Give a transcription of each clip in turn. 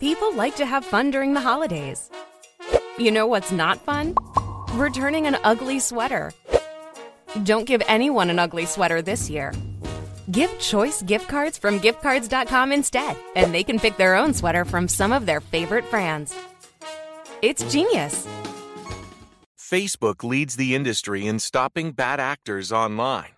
People like to have fun during the holidays. You know what's not fun? Returning an ugly sweater. Don't give anyone an ugly sweater this year. Give choice gift cards from giftcards.com instead, and they can pick their own sweater from some of their favorite brands. It's genius. Facebook leads the industry in stopping bad actors online.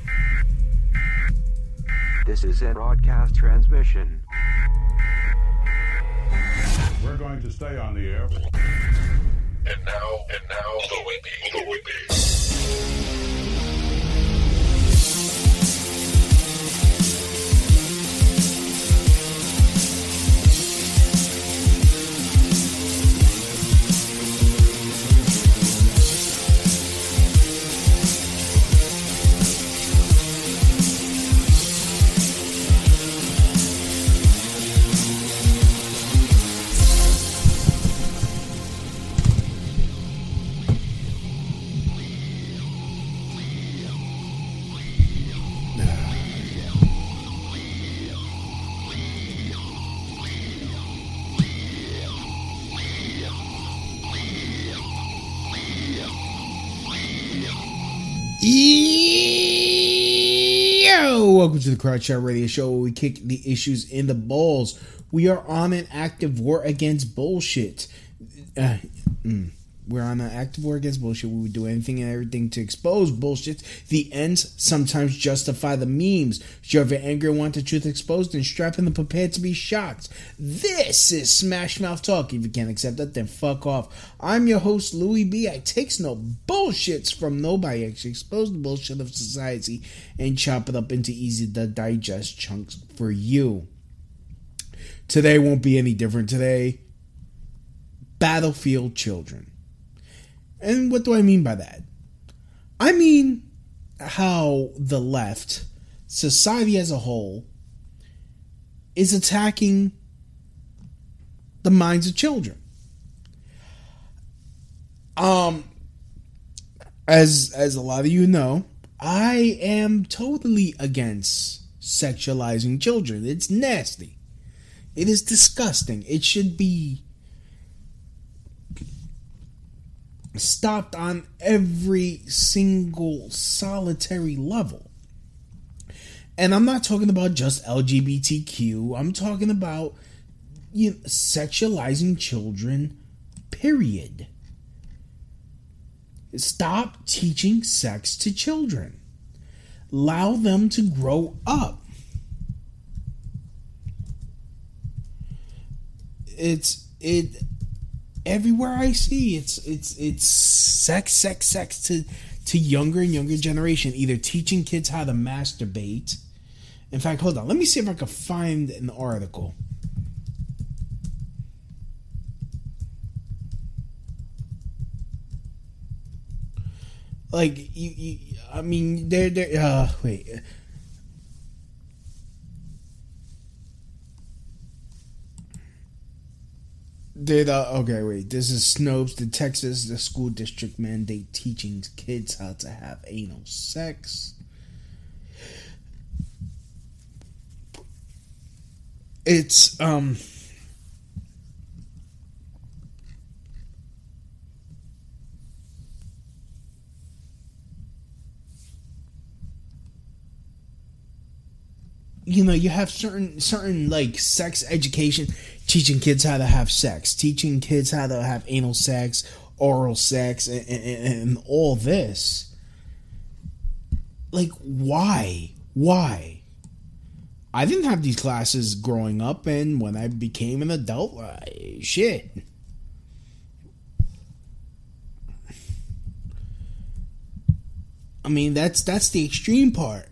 This is a broadcast transmission. We're going to stay on the air. And now, and now, the Whippy, the Whippy. Welcome to the Crotch Shot Radio Show where we kick the issues in the balls. We are on an active war against bullshit. Uh, mm. We're on an active war against bullshit. We would do anything and everything to expose bullshit. The ends sometimes justify the memes. Shove your anger and want the truth exposed and strap in the prepared to be shocked. This is Smash Mouth Talk. If you can't accept that, then fuck off. I'm your host, Louie B. I takes no bullshits from nobody. I expose the bullshit of society and chop it up into easy to digest chunks for you. Today won't be any different. Today, battlefield children. And what do I mean by that? I mean how the left, society as a whole, is attacking the minds of children. Um as as a lot of you know, I am totally against sexualizing children. It's nasty. It is disgusting. It should be stopped on every single solitary level. And I'm not talking about just LGBTQ. I'm talking about you know, sexualizing children. Period. Stop teaching sex to children. Allow them to grow up. It's it everywhere I see it's it's it's sex sex sex to to younger and younger generation either teaching kids how to masturbate. In fact, hold on. Let me see if I can find an article. Like you, you I mean, there, there. uh wait. Did uh, okay? Wait, this is Snopes. The Texas the school district mandate teaching kids how to have anal sex. It's um. You know you have certain certain like sex education teaching kids how to have sex teaching kids how to have anal sex oral sex and, and, and all this. Like why? Why? I didn't have these classes growing up and when i became an adult I, shit. I mean that's that's the extreme part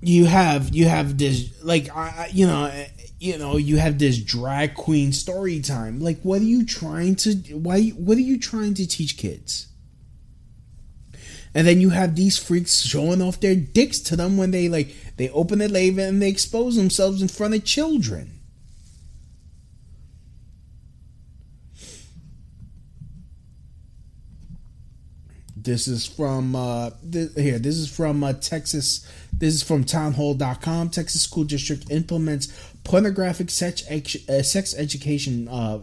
you have you have this like I, you know you know you have this drag queen story time like what are you trying to why what are you trying to teach kids and then you have these freaks showing off their dicks to them when they like they open the label and they expose themselves in front of children This is from uh, th- here. This is from uh, Texas. This is from townhall.com. Texas School District implements pornographic sex, ex- uh, sex education uh,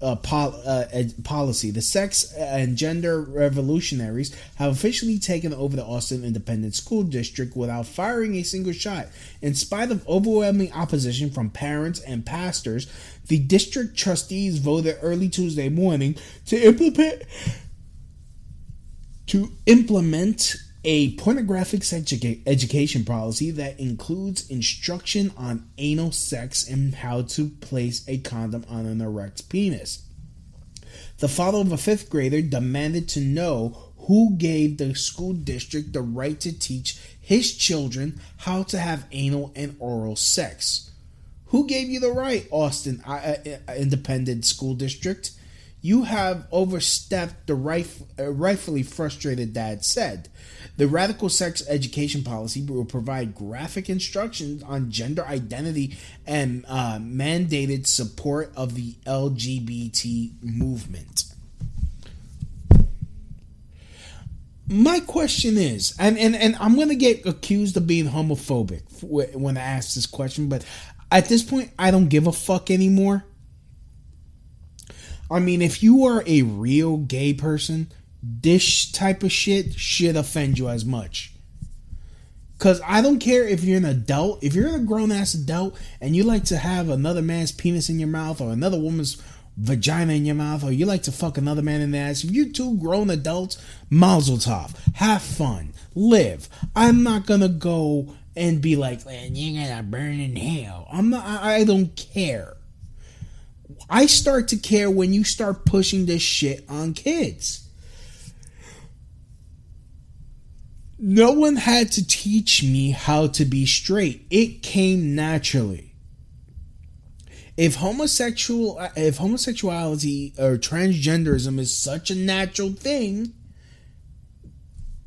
uh, pol- uh, ed- policy. The sex and gender revolutionaries have officially taken over the Austin Independent School District without firing a single shot. In spite of overwhelming opposition from parents and pastors, the district trustees voted early Tuesday morning to implement to implement a pornographic educa- education policy that includes instruction on anal sex and how to place a condom on an erect penis. The father of a fifth grader demanded to know who gave the school district the right to teach his children how to have anal and oral sex. Who gave you the right, Austin uh, Independent School District? You have overstepped the uh, rightfully frustrated dad said. The radical sex education policy will provide graphic instructions on gender identity and uh, mandated support of the LGBT movement. My question is, and, and, and I'm going to get accused of being homophobic when I ask this question, but at this point, I don't give a fuck anymore. I mean, if you are a real gay person, this type of shit should offend you as much. Cause I don't care if you're an adult, if you're a grown ass adult and you like to have another man's penis in your mouth or another woman's vagina in your mouth or you like to fuck another man in the ass, if you're two grown adults, mazel tov. Have fun. Live. I'm not gonna go and be like, man, you're gonna burn in hell. I'm not I, I don't care. I start to care when you start pushing this shit on kids. No one had to teach me how to be straight. It came naturally. If homosexual if homosexuality or transgenderism is such a natural thing,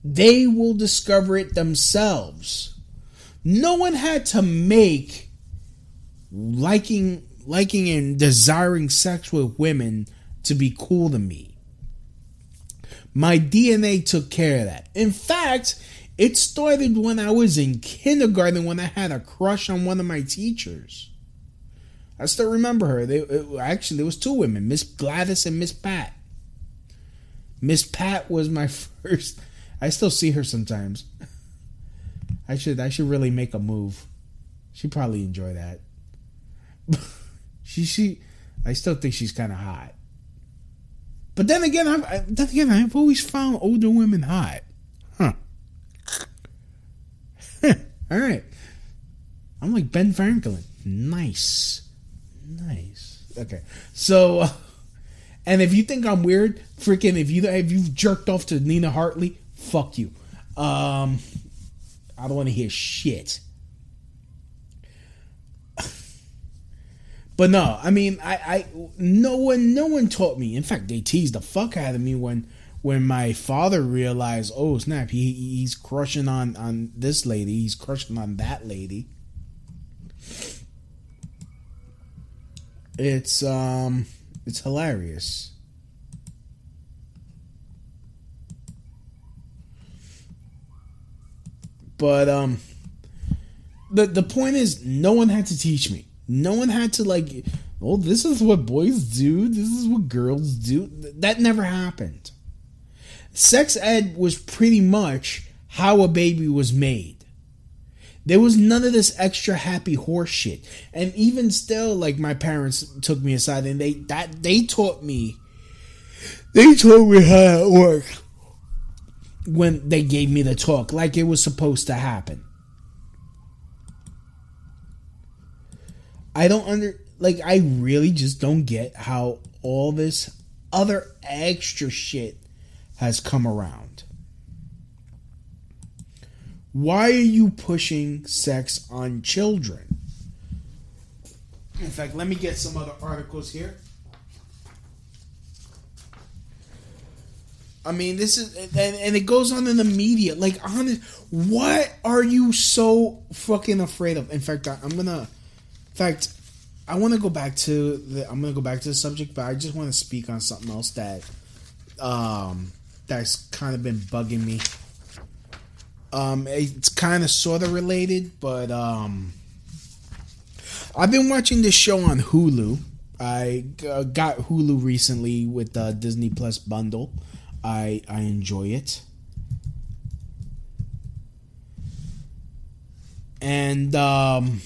they will discover it themselves. No one had to make liking liking and desiring sex with women to be cool to me. My DNA took care of that. In fact, it started when I was in kindergarten when I had a crush on one of my teachers. I still remember her. They it, actually there was two women, Miss Gladys and Miss Pat. Miss Pat was my first. I still see her sometimes. I should I should really make a move. She'd probably enjoy that. she she I still think she's kind of hot. But then again, I've, then again, I've always found older women hot. Huh. All right. I'm like Ben Franklin. Nice. Nice. Okay. So, and if you think I'm weird, freaking, if you if you've jerked off to Nina Hartley, fuck you. Um, I don't want to hear shit. But no, I mean, I, I, no one, no one taught me. In fact, they teased the fuck out of me when, when my father realized, oh snap, he he's crushing on on this lady, he's crushing on that lady. It's um, it's hilarious. But um, the the point is, no one had to teach me. No one had to like, oh, this is what boys do. This is what girls do. That never happened. sex ed was pretty much how a baby was made. There was none of this extra happy horse shit. And even still, like my parents took me aside and they that they taught me they told me how it worked when they gave me the talk, like it was supposed to happen. I don't under like I really just don't get how all this other extra shit has come around. Why are you pushing sex on children? In fact, let me get some other articles here. I mean, this is and, and it goes on in the media. Like, honest, what are you so fucking afraid of? In fact, I, I'm gonna. In fact, I want to go back to the. I'm gonna go back to the subject, but I just want to speak on something else that, um, that's kind of been bugging me. Um, it's kind of sort of related, but um, I've been watching this show on Hulu. I uh, got Hulu recently with the Disney Plus bundle. I I enjoy it. And um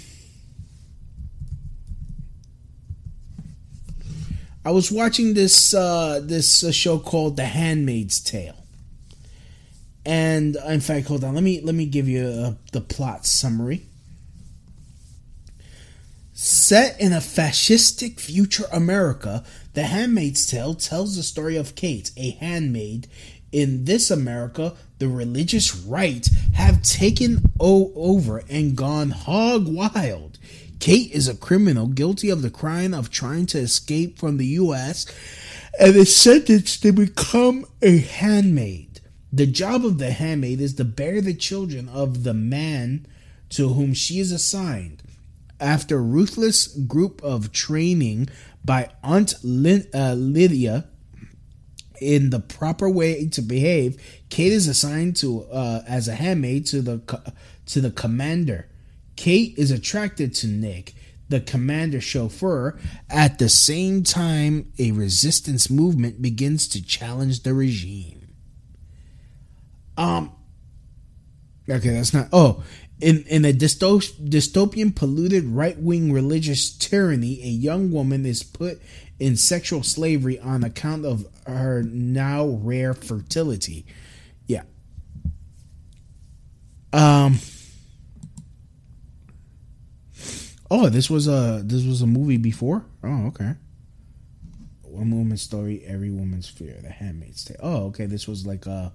I was watching this uh this uh, show called The Handmaid's Tale. And in fact, hold on, let me let me give you a, the plot summary. Set in a fascistic future America, The Handmaid's Tale tells the story of Kate, a handmaid. In this America, the religious right have taken o- over and gone hog wild. Kate is a criminal guilty of the crime of trying to escape from the U.S. and is sentenced to become a handmaid. The job of the handmaid is to bear the children of the man to whom she is assigned. After ruthless group of training by Aunt Lin- uh, Lydia in the proper way to behave, Kate is assigned to uh, as a handmaid to the co- to the commander. Kate is attracted to Nick, the commander chauffeur. At the same time, a resistance movement begins to challenge the regime. Um. Okay, that's not. Oh, in in a dystopian, polluted right wing religious tyranny, a young woman is put in sexual slavery on account of her now rare fertility. Yeah. Um. Oh, this was a this was a movie before. Oh, okay. One woman's story, every woman's fear. The Handmaid's Tale. Oh, okay. This was like a.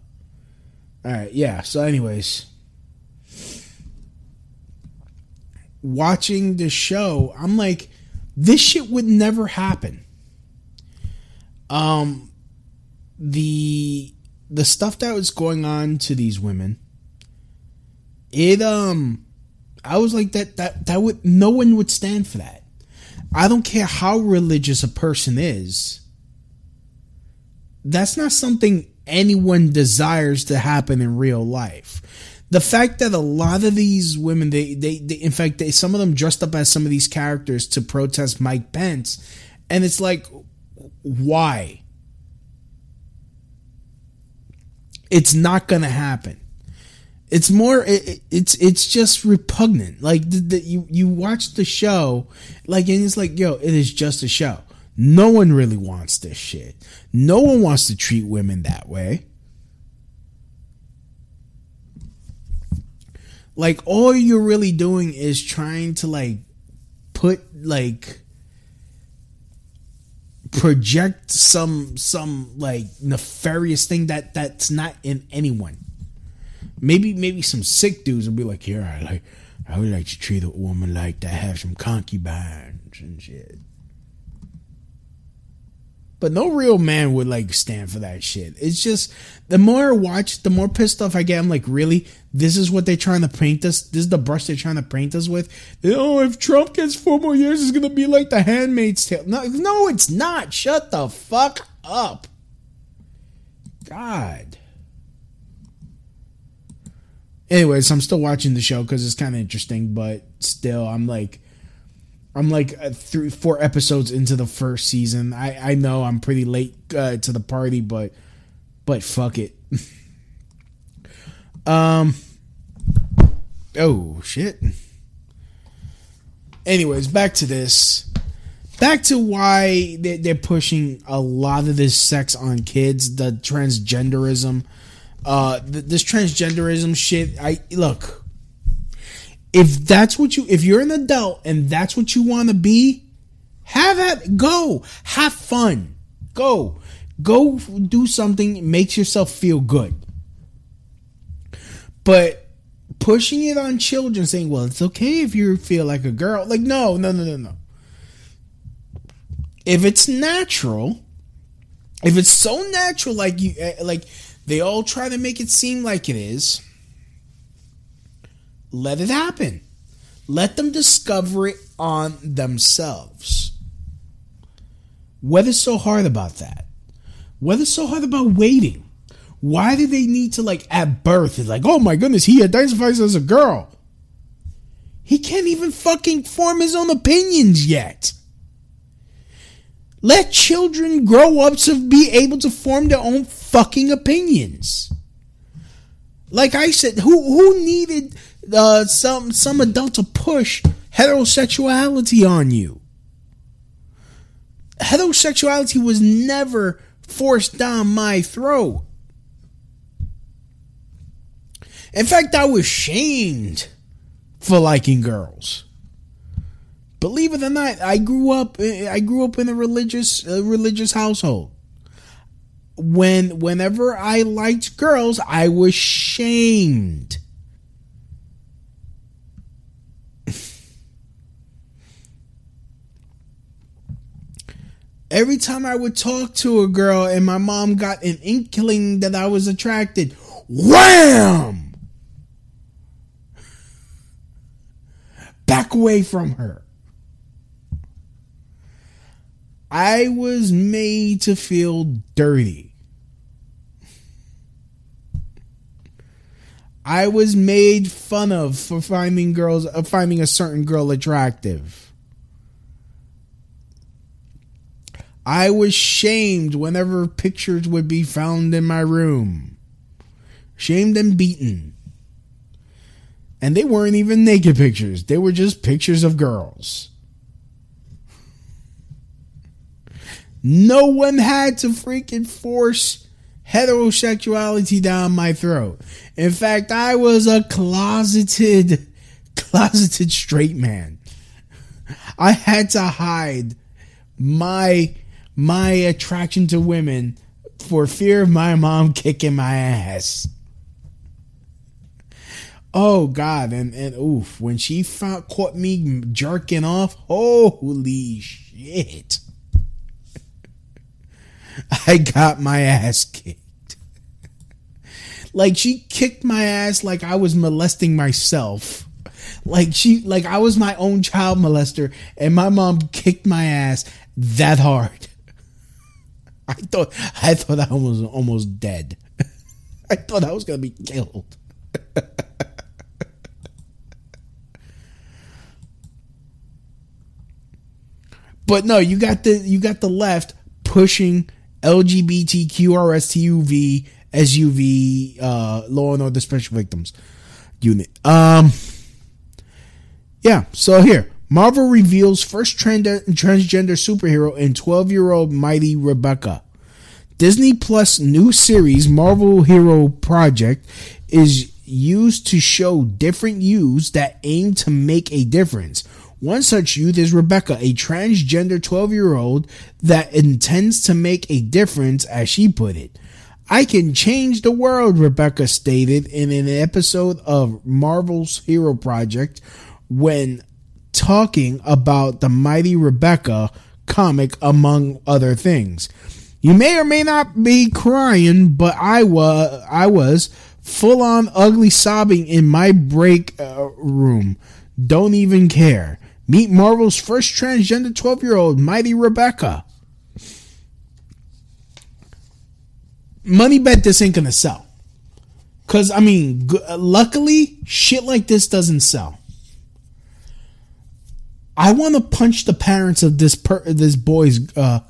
All right. Yeah. So, anyways, watching the show, I'm like, this shit would never happen. Um, the the stuff that was going on to these women, it um, I was like that that that would no one would stand for that. I don't care how religious a person is. That's not something anyone desires to happen in real life the fact that a lot of these women they they, they in fact they, some of them dressed up as some of these characters to protest Mike Pence and it's like why it's not going to happen it's more it, it's it's just repugnant. Like the, you you watch the show like and it's like yo it is just a show. No one really wants this shit. No one wants to treat women that way. Like all you're really doing is trying to like put like project some some like nefarious thing that that's not in anyone maybe maybe some sick dudes will be like yeah I like I would like to treat a woman like that have some concubines and shit but no real man would like stand for that shit. It's just the more I watch, the more pissed off I get. I'm like, really? This is what they're trying to paint us? This is the brush they're trying to paint us with? Oh, if Trump gets four more years, it's gonna be like the handmaid's tale. No, no, it's not. Shut the fuck up. God. Anyways, I'm still watching the show because it's kind of interesting, but still, I'm like, I'm like uh, three, four episodes into the first season. I I know I'm pretty late uh, to the party, but but fuck it. um. Oh shit. Anyways, back to this. Back to why they- they're pushing a lot of this sex on kids, the transgenderism, uh, th- this transgenderism shit. I look. If that's what you, if you're an adult and that's what you want to be, have at go. Have fun. Go. Go do something makes yourself feel good. But pushing it on children saying, "Well, it's okay if you feel like a girl." Like no, no, no, no, no. If it's natural, if it's so natural like you eh, like they all try to make it seem like it is, let it happen. Let them discover it on themselves. What is so hard about that? What is so hard about waiting? Why do they need to like at birth? It's like, oh my goodness, he identifies as a girl. He can't even fucking form his own opinions yet. Let children grow up to be able to form their own fucking opinions. Like I said, who who needed uh, some some adult to push heterosexuality on you? Heterosexuality was never forced down my throat. In fact, I was shamed for liking girls. Believe it or not, I grew up. I grew up in a religious, a religious household. When, whenever I liked girls, I was shamed. Every time I would talk to a girl and my mom got an inkling that I was attracted, wham! Back away from her. I was made to feel dirty. I was made fun of for finding girls, uh, finding a certain girl attractive. I was shamed whenever pictures would be found in my room. Shamed and beaten. And they weren't even naked pictures, they were just pictures of girls. No one had to freaking force heterosexuality down my throat. In fact, I was a closeted, closeted straight man. I had to hide my my attraction to women for fear of my mom kicking my ass. Oh God, and and oof, when she found, caught me jerking off, holy shit. I got my ass kicked. Like she kicked my ass like I was molesting myself. Like she like I was my own child molester and my mom kicked my ass that hard. I thought I thought I was almost dead. I thought I was gonna be killed. but no, you got the you got the left pushing LGBTQRSTUV SUV uh, Law and Order Special Victims Unit. Um, yeah. So here, Marvel reveals first trans- transgender superhero in 12 year old Mighty Rebecca. Disney Plus new series Marvel Hero Project is used to show different youths that aim to make a difference. One such youth is Rebecca, a transgender 12 year old that intends to make a difference, as she put it. I can change the world, Rebecca stated in an episode of Marvel's Hero Project when talking about the Mighty Rebecca comic, among other things. You may or may not be crying, but I was, I was full on ugly sobbing in my break uh, room. Don't even care. Meet Marvel's first transgender 12 year old, Mighty Rebecca. Money bet this ain't gonna sell. Because, I mean, g- luckily, shit like this doesn't sell. I want to punch the parents of this per- this boy's uh,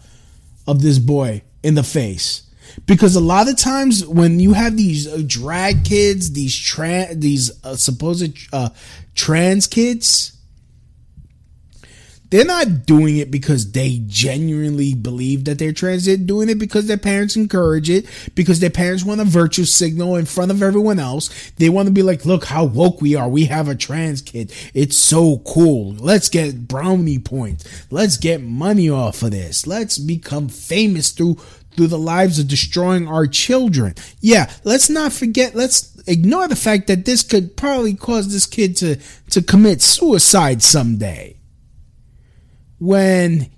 of this boy in the face because a lot of times when you have these uh, drag kids, these trans, these uh, supposed uh, trans kids, they're not doing it because they genuinely believe that they're trans. They're doing it because their parents encourage it, because their parents want a virtue signal in front of everyone else. They want to be like, look how woke we are. We have a trans kid. It's so cool. Let's get brownie points. Let's get money off of this. Let's become famous through through the lives of destroying our children. Yeah, let's not forget, let's ignore the fact that this could probably cause this kid to, to commit suicide someday when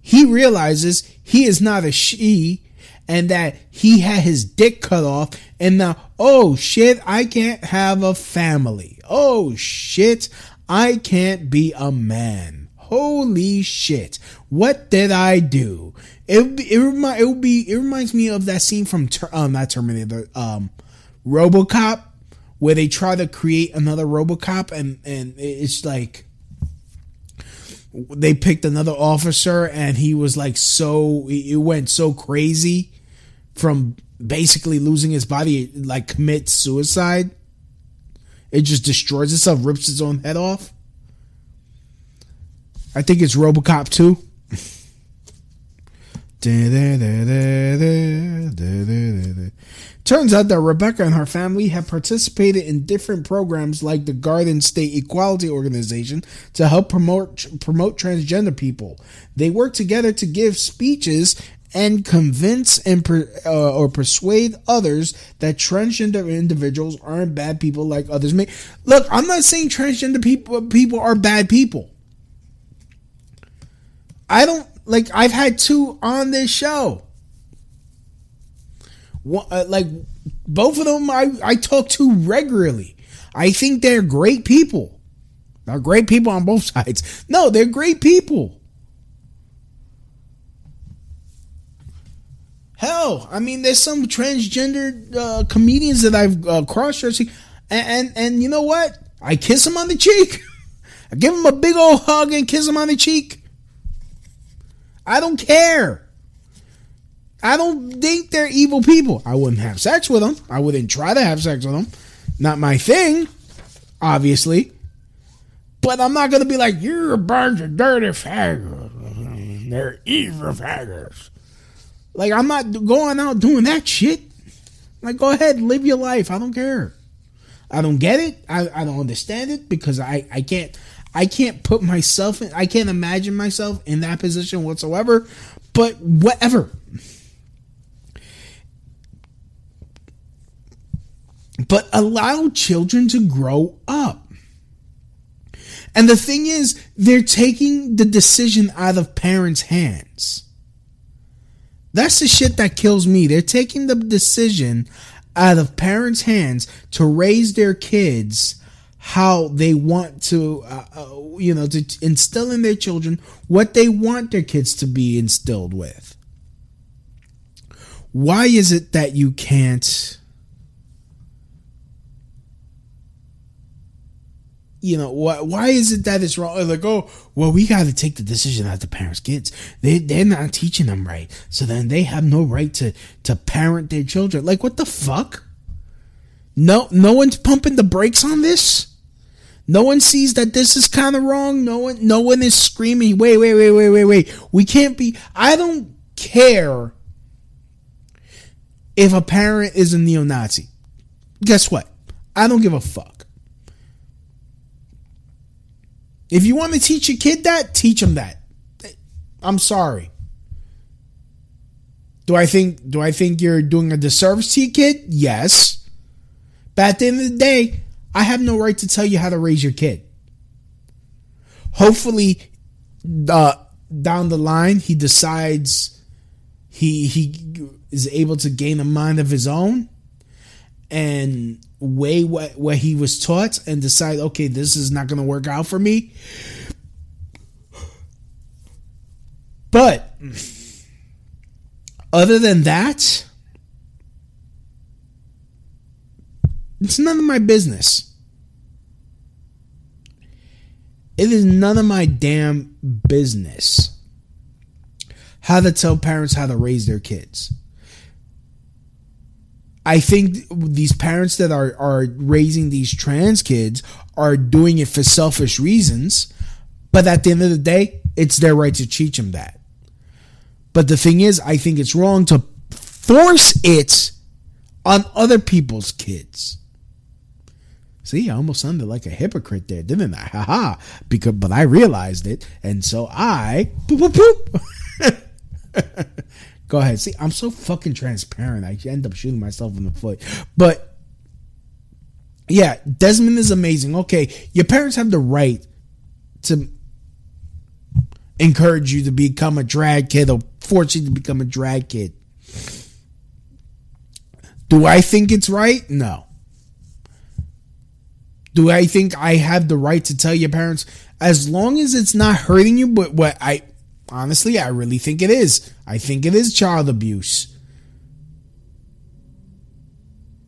he realizes he is not a she and that he had his dick cut off and now oh shit i can't have a family. Oh shit i can't be a man. Holy shit. What did i do? It it, remind, it will be it reminds me of that scene from um not terminator um robocop where they try to create another robocop and and it's like they picked another officer and he was like so it went so crazy from basically losing his body like commits suicide. It just destroys itself rips its own head off. I think it's robocop 2 Turns out that Rebecca and her family have participated in different programs like the Garden State Equality Organization to help promote promote transgender people. They work together to give speeches and convince and per, uh, or persuade others that transgender individuals aren't bad people like others may. Look, I'm not saying transgender people people are bad people. I don't like I've had two on this show uh, like both of them I, I talk to regularly. I think they're great people. They're great people on both sides. No, they're great people. Hell, I mean, there's some transgender uh, comedians that I've uh, cross dressing, and, and and you know what? I kiss them on the cheek. I give them a big old hug and kiss them on the cheek. I don't care. I don't think they're evil people. I wouldn't have sex with them. I wouldn't try to have sex with them. Not my thing, obviously. But I'm not going to be like, you're a bunch of dirty faggots. They're evil faggots. Like, I'm not going out doing that shit. Like, go ahead, live your life. I don't care. I don't get it. I, I don't understand it because I, I can't I can't put myself in I can't imagine myself in that position whatsoever. But whatever. but allow children to grow up. And the thing is, they're taking the decision out of parents' hands. That's the shit that kills me. They're taking the decision out of parents' hands to raise their kids how they want to, uh, uh, you know, to instill in their children what they want their kids to be instilled with. Why is it that you can't you know why why is it that it's wrong? Like oh well we got to take the decision out the parents kids. They they're not teaching them right. So then they have no right to to parent their children. Like what the fuck? No no one's pumping the brakes on this no one sees that this is kind of wrong no one no one is screaming wait wait wait wait wait wait we can't be i don't care if a parent is a neo-nazi guess what i don't give a fuck If you want to teach your kid that, teach him that. I'm sorry. Do I think do I think you're doing a disservice to your kid? Yes. But at the end of the day, I have no right to tell you how to raise your kid. Hopefully, uh, down the line, he decides he he is able to gain a mind of his own and weigh what, what he was taught and decide, okay, this is not going to work out for me. But other than that, it's none of my business. It is none of my damn business how to tell parents how to raise their kids. I think these parents that are are raising these trans kids are doing it for selfish reasons, but at the end of the day, it's their right to teach them that. But the thing is, I think it's wrong to force it on other people's kids. See, I almost sounded like a hypocrite there, didn't I? Haha. Because but I realized it, and so I poop poop poop. Go ahead. See, I'm so fucking transparent. I end up shooting myself in the foot. But yeah, Desmond is amazing. Okay, your parents have the right to encourage you to become a drag kid or force you to become a drag kid. Do I think it's right? No. Do I think I have the right to tell your parents as long as it's not hurting you? But what I honestly, I really think it is. I think it is child abuse.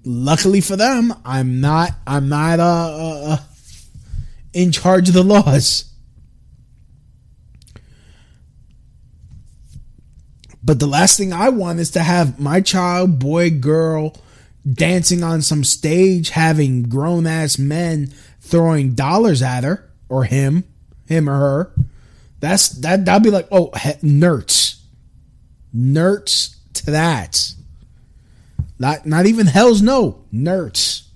Luckily for them, I'm not. I'm not uh, uh, uh in charge of the laws. But the last thing I want is to have my child, boy, girl, dancing on some stage, having grown ass men throwing dollars at her or him, him or her. That's that. That'd be like, oh, he, nerds, nerds to that. Not not even hell's no nerds.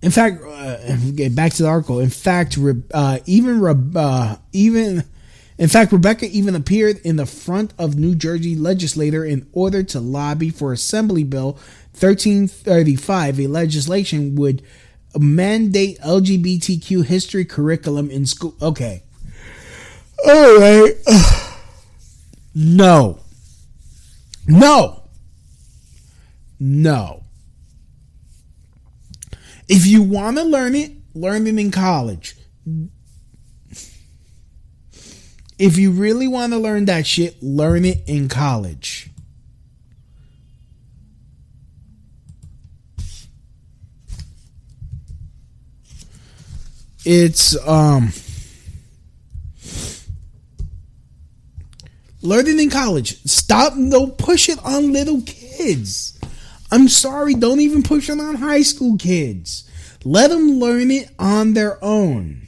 In fact, uh, get back to the article. In fact, uh, even uh, even in fact, Rebecca even appeared in the front of New Jersey legislator in order to lobby for Assembly Bill 1335, a legislation would mandate LGBTQ history curriculum in school. Okay. All right. No. No. No. If you want to learn it, learn it in college if you really want to learn that shit, learn it in college. It's um learn it in college. Stop don't push it on little kids. I'm sorry, don't even push it on high school kids. Let them learn it on their own.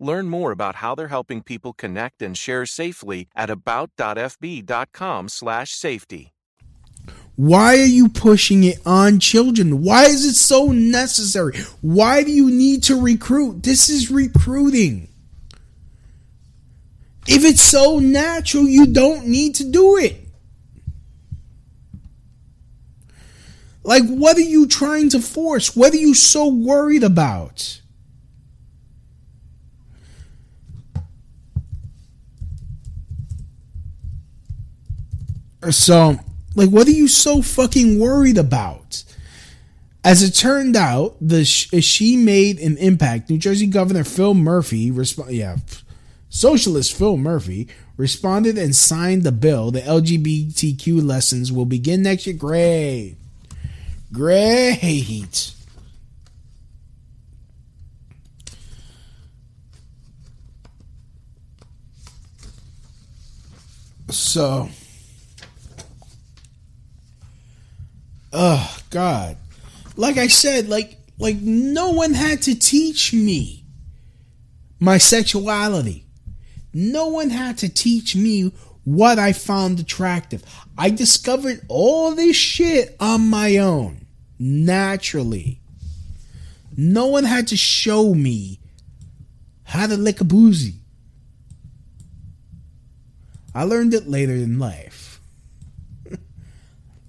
Learn more about how they're helping people connect and share safely at about.fb.com/safety. Why are you pushing it on children? Why is it so necessary? Why do you need to recruit? This is recruiting. If it's so natural, you don't need to do it. Like, what are you trying to force? What are you so worried about? So, like, what are you so fucking worried about? As it turned out, the she made an impact. New Jersey Governor Phil Murphy, resp- yeah, socialist Phil Murphy responded and signed the bill. The LGBTQ lessons will begin next year. Great, great. So oh god. Like i said like like no one had to teach me my sexuality. No one had to teach me what i found attractive. I discovered all this shit on my own naturally. No one had to show me how to lick a boozy. I learned it later in life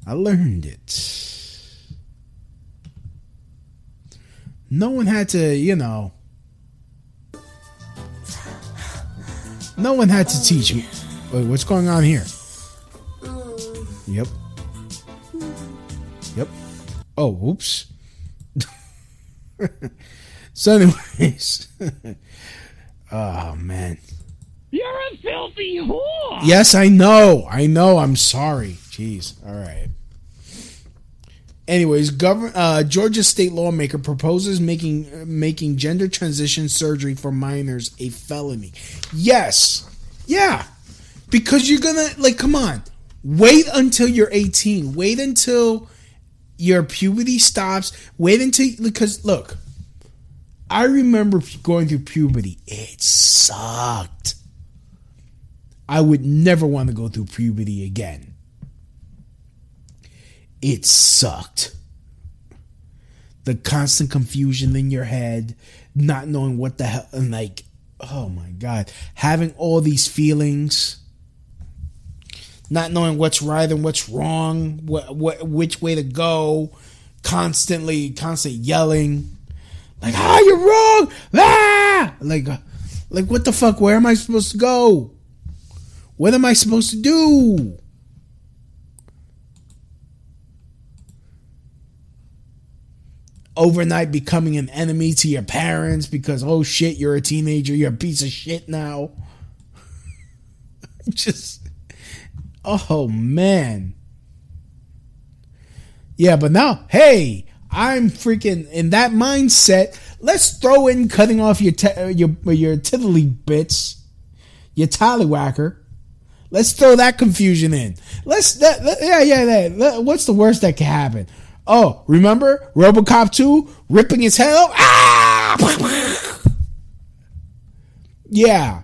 I learned it. No one had to, you know. No one had to teach me. Wait, what's going on here? Yep. Yep. Oh, whoops. so, anyways. oh, man. You're a filthy whore. Yes, I know. I know. I'm sorry. Jeez. All right. Anyways, govern, uh, Georgia state lawmaker proposes making making gender transition surgery for minors a felony. Yes, yeah, because you're gonna like, come on, wait until you're 18. Wait until your puberty stops. Wait until because look, I remember going through puberty. It sucked. I would never want to go through puberty again it sucked. The constant confusion in your head, not knowing what the hell, and like, oh my God, having all these feelings, not knowing what's right and what's wrong, what, what, which way to go, constantly, constant yelling, like, ah, you're wrong, ah, like, like, what the fuck? Where am I supposed to go? What am I supposed to do? overnight becoming an enemy to your parents because oh shit you're a teenager. You're a piece of shit now. Just oh man. Yeah but now hey i'm freaking in that mindset. Let's throw in cutting off your te- your your tiddly bits. Your tallywhacker let's throw that confusion in let's that, yeah yeah yeah what's the worst that can happen Oh, remember RoboCop 2 ripping his head off? Ah! yeah.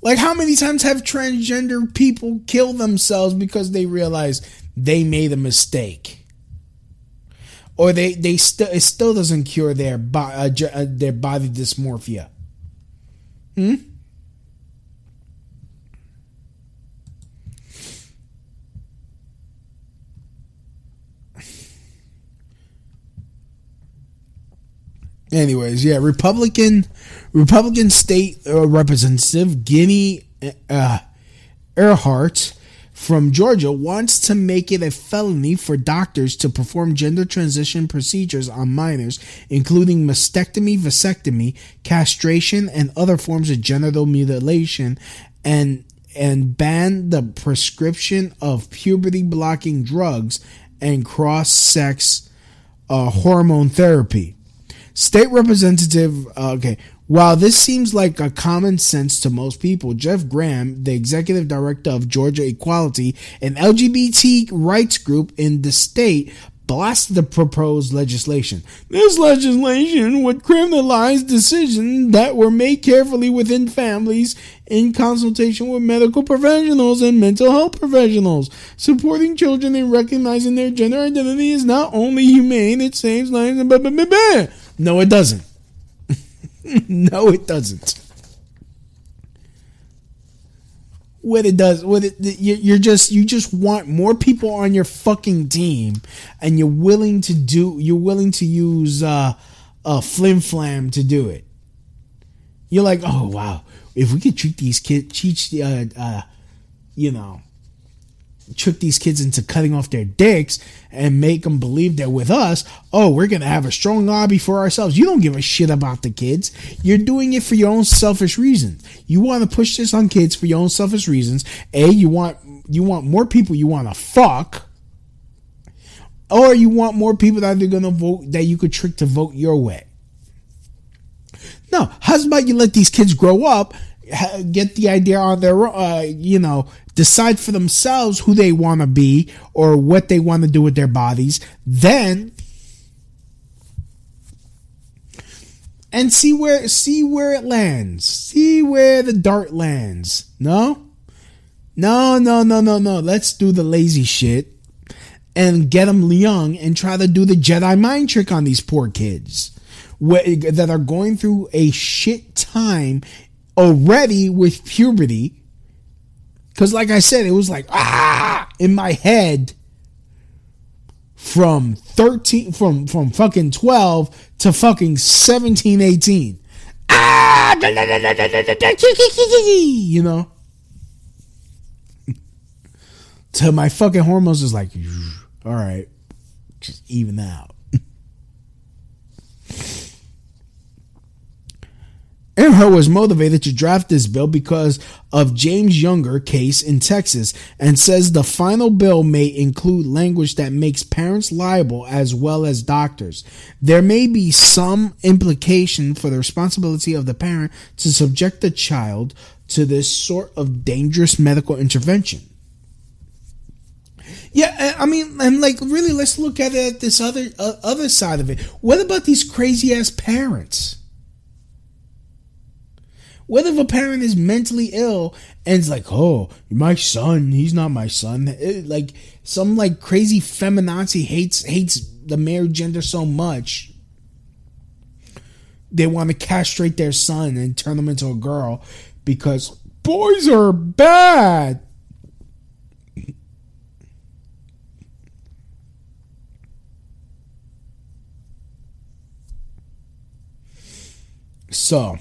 Like how many times have transgender people killed themselves because they realize they made a mistake? Or they they still it still doesn't cure their bo- uh, uh, their body dysmorphia. Hmm? Anyways, yeah, Republican Republican State uh, Representative Ginny uh, Ehrhart from Georgia wants to make it a felony for doctors to perform gender transition procedures on minors, including mastectomy, vasectomy, castration, and other forms of genital mutilation, and and ban the prescription of puberty blocking drugs and cross sex uh, hormone therapy. State Representative, uh, okay, while this seems like a common sense to most people, Jeff Graham, the executive director of Georgia Equality, an LGBT rights group in the state, blasted the proposed legislation. This legislation would criminalize decisions that were made carefully within families in consultation with medical professionals and mental health professionals. Supporting children and recognizing their gender identity is not only humane, it saves lives and blah, blah, blah, blah. No, it doesn't. no, it doesn't. What it does, what it you're just you just want more people on your fucking team, and you're willing to do you're willing to use uh, a flim flam to do it. You're like, oh wow, if we could treat these kids, teach uh, uh, you know, trick these kids into cutting off their dicks and make them believe they're with us, oh, we're going to have a strong lobby for ourselves. You don't give a shit about the kids. You're doing it for your own selfish reasons. You want to push this on kids for your own selfish reasons. A, you want you want more people you want to fuck. Or you want more people that are going to vote that you could trick to vote your way. No, how's about you let these kids grow up, get the idea on their, uh, you know, decide for themselves who they want to be or what they want to do with their bodies, then and see where see where it lands. See where the dart lands. No? No, no, no, no, no. Let's do the lazy shit and get them young and try to do the Jedi mind trick on these poor kids that are going through a shit time already with puberty because, like I said, it was like, ah, in my head from 13, from, from fucking 12 to fucking 17, 18. Ah, you know? to my fucking hormones is like, all right, just even out. Ehrhart was motivated to draft this bill because of James Younger case in Texas and says the final bill may include language that makes parents liable as well as doctors. There may be some implication for the responsibility of the parent to subject the child to this sort of dangerous medical intervention. Yeah, I mean, and like really, let's look at it at this other uh, other side of it. What about these crazy ass parents? What if a parent is mentally ill and it's like, oh, my son, he's not my son. It, like some like crazy feminazi hates hates the male gender so much. They want to castrate their son and turn them into a girl because boys are bad. So,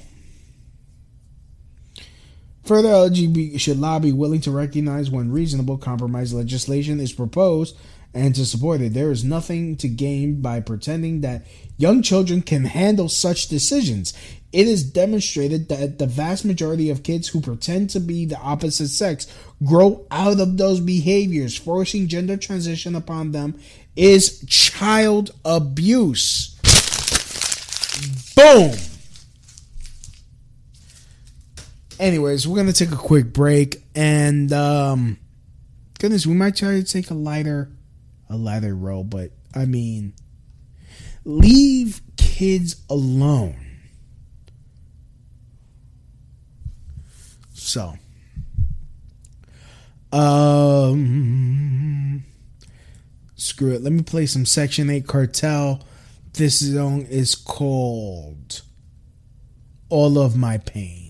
further, LGBT should be willing to recognize when reasonable compromise legislation is proposed and to support it. There is nothing to gain by pretending that young children can handle such decisions. It is demonstrated that the vast majority of kids who pretend to be the opposite sex grow out of those behaviors. Forcing gender transition upon them is child abuse. Boom. Anyways, we're gonna take a quick break, and um, goodness, we might try to take a lighter, a lighter role, but I mean, leave kids alone. So, um, screw it. Let me play some Section Eight Cartel. This song is called "All of My Pain."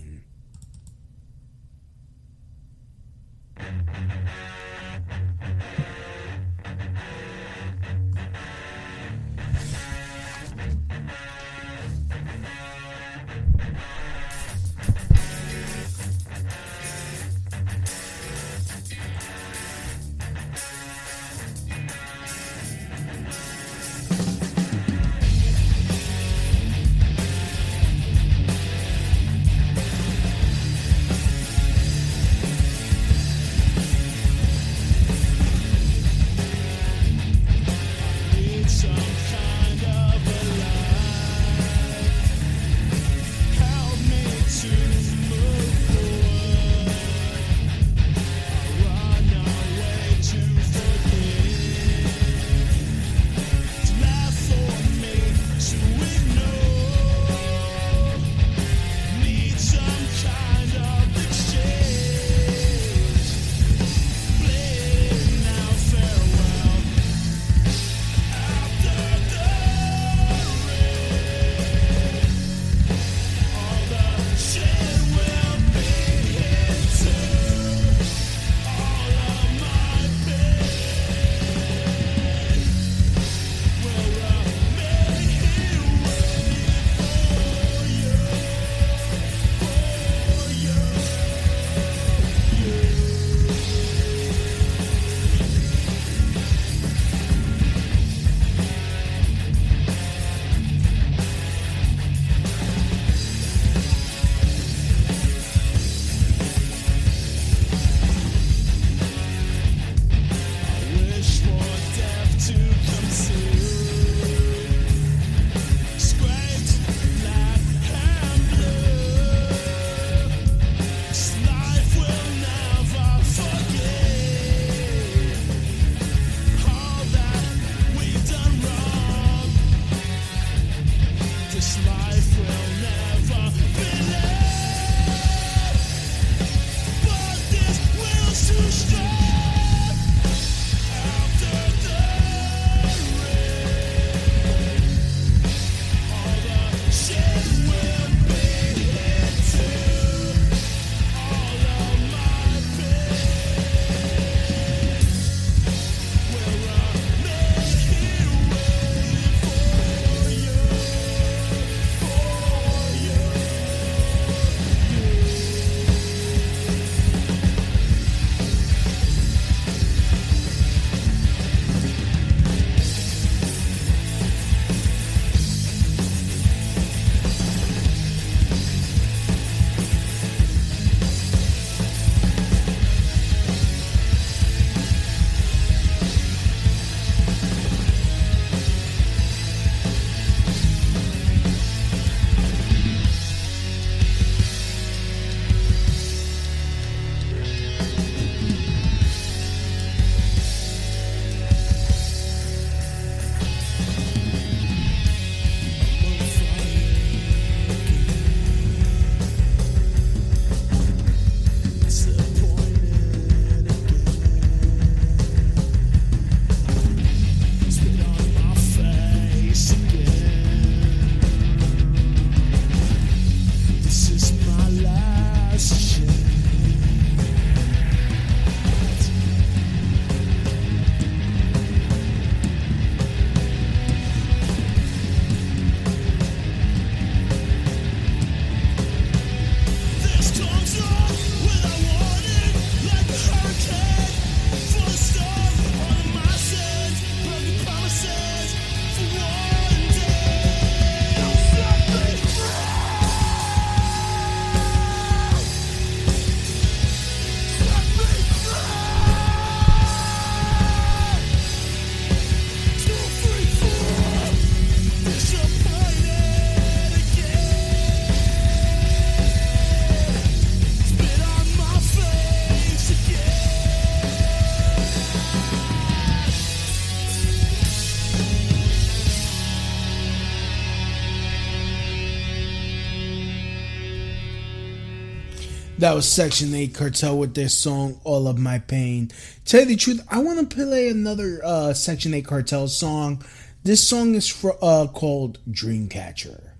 That was Section 8 Cartel with their song All of My Pain. Tell you the truth, I want to play another uh, Section 8 Cartel song. This song is for, uh, called Dreamcatcher.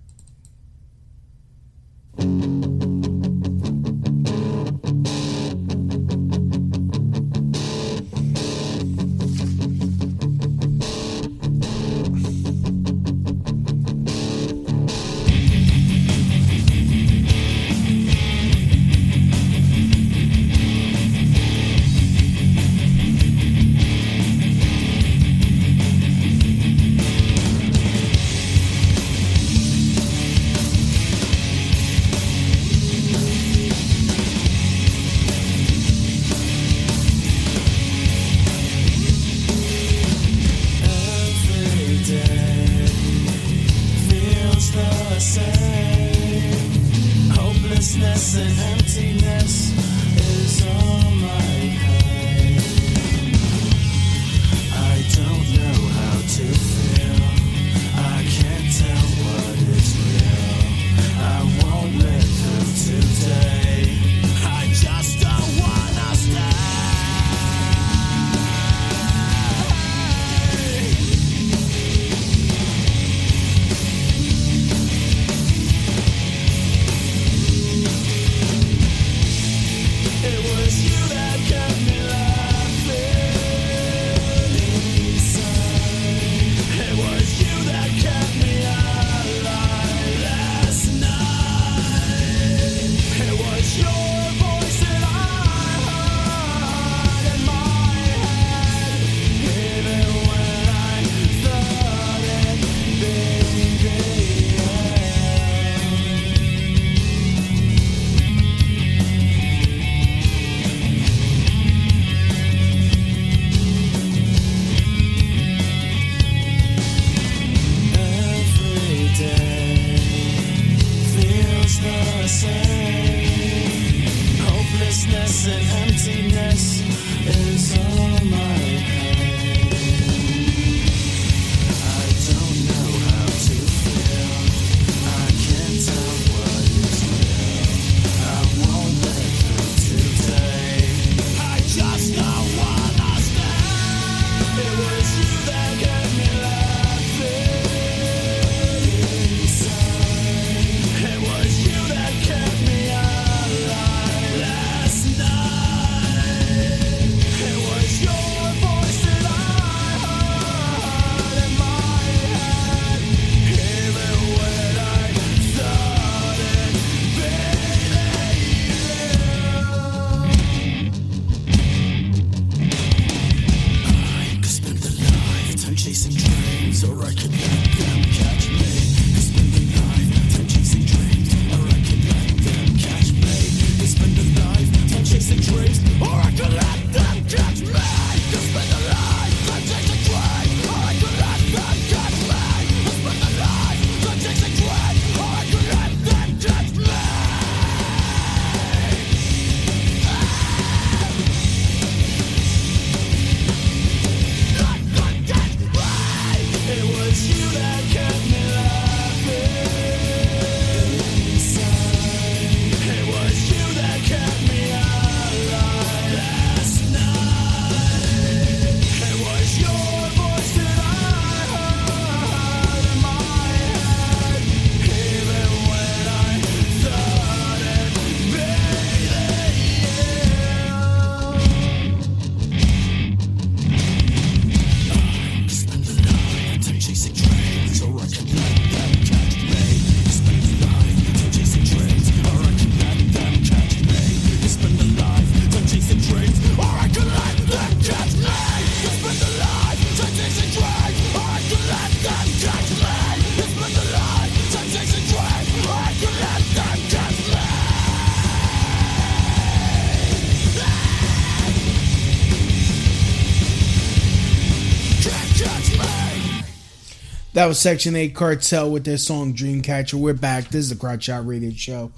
That was Section 8 Cartel with their song Dreamcatcher. We're back. This is the Crotch Shot Radio Show.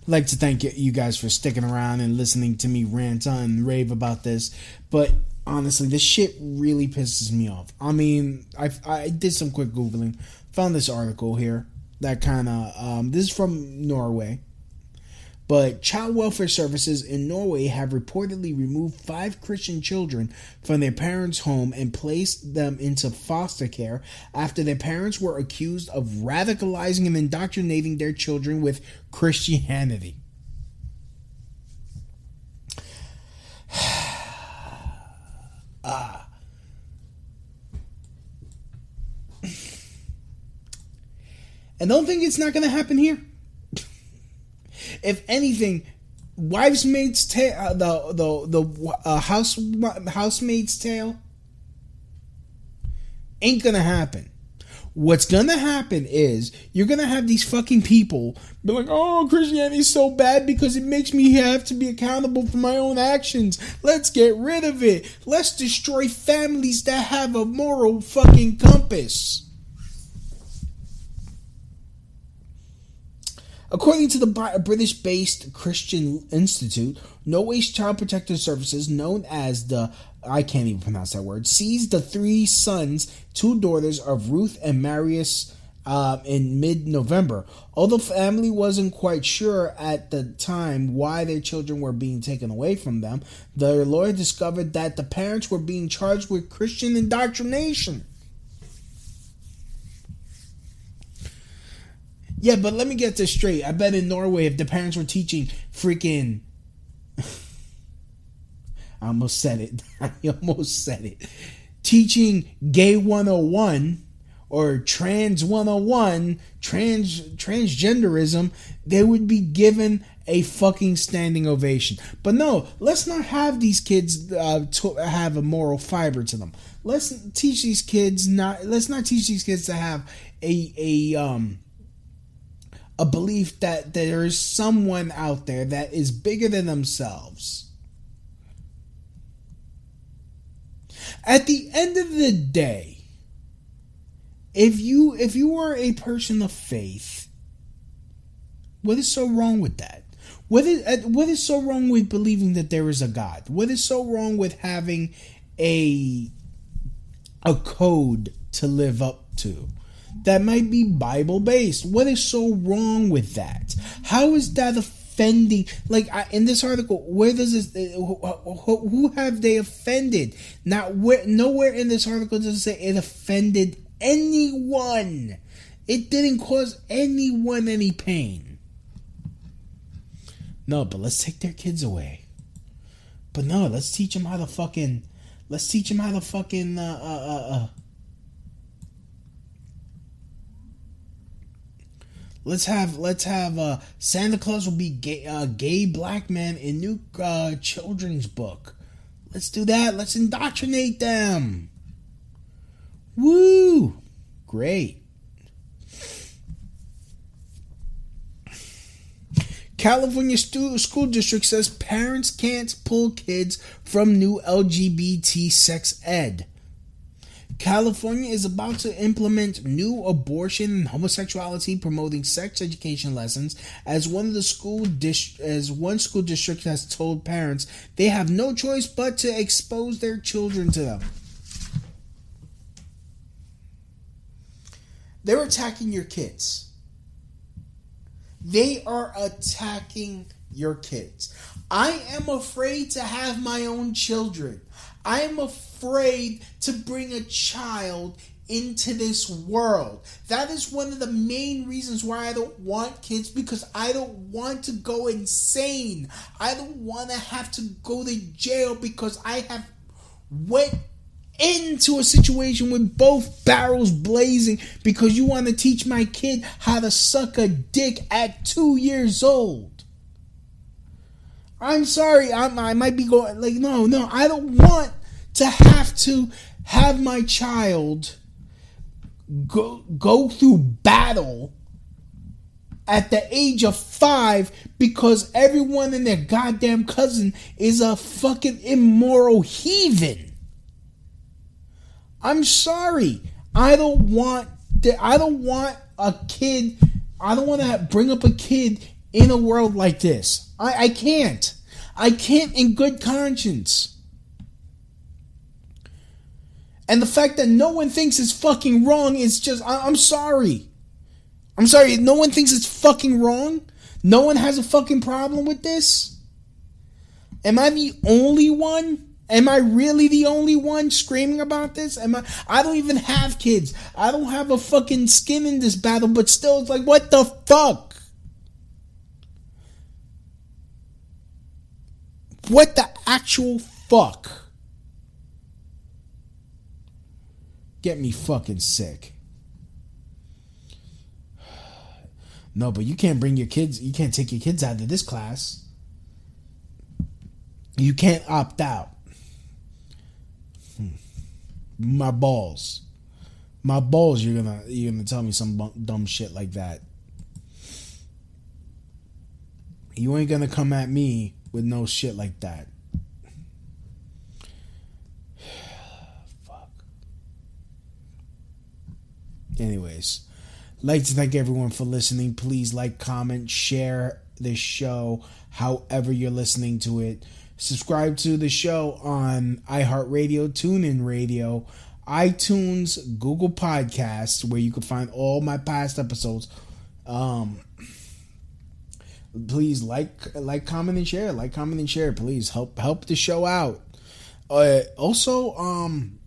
I'd like to thank you guys for sticking around and listening to me rant on and rave about this. But honestly, this shit really pisses me off. I mean, I, I did some quick Googling, found this article here that kind of, um, this is from Norway. But child welfare services in Norway have reportedly removed five Christian children from their parents' home and placed them into foster care after their parents were accused of radicalizing and indoctrinating their children with Christianity. Ah. And don't think it's not going to happen here. If anything, wives' maid's tale, uh, the the the uh, house housemaid's tale, ain't gonna happen. What's gonna happen is you're gonna have these fucking people be like, "Oh, Christianity's so bad because it makes me have to be accountable for my own actions. Let's get rid of it. Let's destroy families that have a moral fucking compass." According to the British based Christian Institute, Norway's Child Protective Services, known as the I can't even pronounce that word, seized the three sons, two daughters of Ruth and Marius uh, in mid November. Although family wasn't quite sure at the time why their children were being taken away from them, their lawyer discovered that the parents were being charged with Christian indoctrination. Yeah, but let me get this straight. I bet in Norway, if the parents were teaching freaking. I almost said it. I almost said it. Teaching gay 101 or trans 101, trans transgenderism, they would be given a fucking standing ovation. But no, let's not have these kids uh, to have a moral fiber to them. Let's teach these kids not. Let's not teach these kids to have a a um a belief that there is someone out there that is bigger than themselves. At the end of the day, if you if you are a person of faith, what is so wrong with that? What is what is so wrong with believing that there is a God? What is so wrong with having a a code to live up to? That might be Bible based. What is so wrong with that? How is that offending? Like I, in this article, where does this? Who, who have they offended? Not where. Nowhere in this article does it say it offended anyone. It didn't cause anyone any pain. No, but let's take their kids away. But no, let's teach them how to fucking. Let's teach them how to fucking. Uh, uh, uh, uh Let's have let's have uh, Santa Claus will be gay, uh, gay black man in new uh, children's book. Let's do that. Let's indoctrinate them. Woo! Great. California stu- school district says parents can't pull kids from new LGBT sex ed. California is about to implement new abortion and homosexuality promoting sex education lessons as one of the school dis- as one school district has told parents they have no choice but to expose their children to them. They're attacking your kids. They are attacking your kids. I am afraid to have my own children. I am afraid to bring a child into this world. That is one of the main reasons why I don't want kids because I don't want to go insane. I don't want to have to go to jail because I have went into a situation with both barrels blazing because you want to teach my kid how to suck a dick at 2 years old. I'm sorry, I'm, I might be going like no, no. I don't want to have to have my child go go through battle at the age of five because everyone and their goddamn cousin is a fucking immoral heathen. I'm sorry. I don't want. I don't want a kid. I don't want to bring up a kid in a world like this. I, I can't. I can't in good conscience. And the fact that no one thinks it's fucking wrong is just, I, I'm sorry. I'm sorry, no one thinks it's fucking wrong No one has a fucking problem with this? Am I the only one? Am I really the only one screaming about this? Am I I don't even have kids. I don't have a fucking skin in this battle, but still it's like what the fuck? What the actual fuck? Get me fucking sick. No, but you can't bring your kids, you can't take your kids out of this class. You can't opt out. Hmm. My balls. My balls you're to you're to tell me some dumb shit like that. You ain't to come at me with no shit like that. Fuck. Anyways, like to thank everyone for listening. Please like, comment, share this show however you're listening to it. Subscribe to the show on iHeartRadio, TuneIn Radio, iTunes, Google Podcasts, where you can find all my past episodes. Um, please like, like, comment, and share. Like, comment, and share. Please help help the show out. Uh, also, um,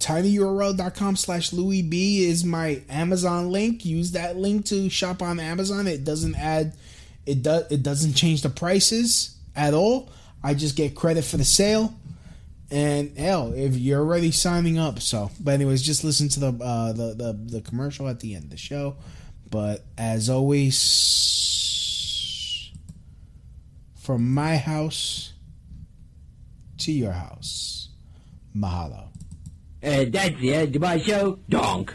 tinyurl.com slash louie b is my amazon link use that link to shop on amazon it doesn't add it does it doesn't change the prices at all i just get credit for the sale and hell if you're already signing up so but anyways just listen to the uh the the, the commercial at the end of the show but as always from my house to your house mahalo Uh, that's the end of my show. Donk.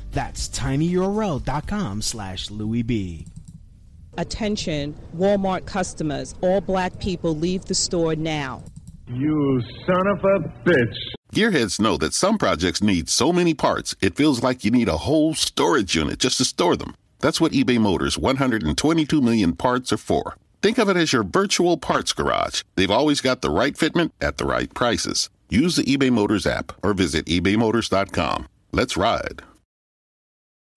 That's tinyurl.com slash Louie B. Attention, Walmart customers. All black people leave the store now. You son of a bitch. Gearheads know that some projects need so many parts, it feels like you need a whole storage unit just to store them. That's what eBay Motors' 122 million parts are for. Think of it as your virtual parts garage. They've always got the right fitment at the right prices. Use the eBay Motors app or visit ebaymotors.com. Let's ride.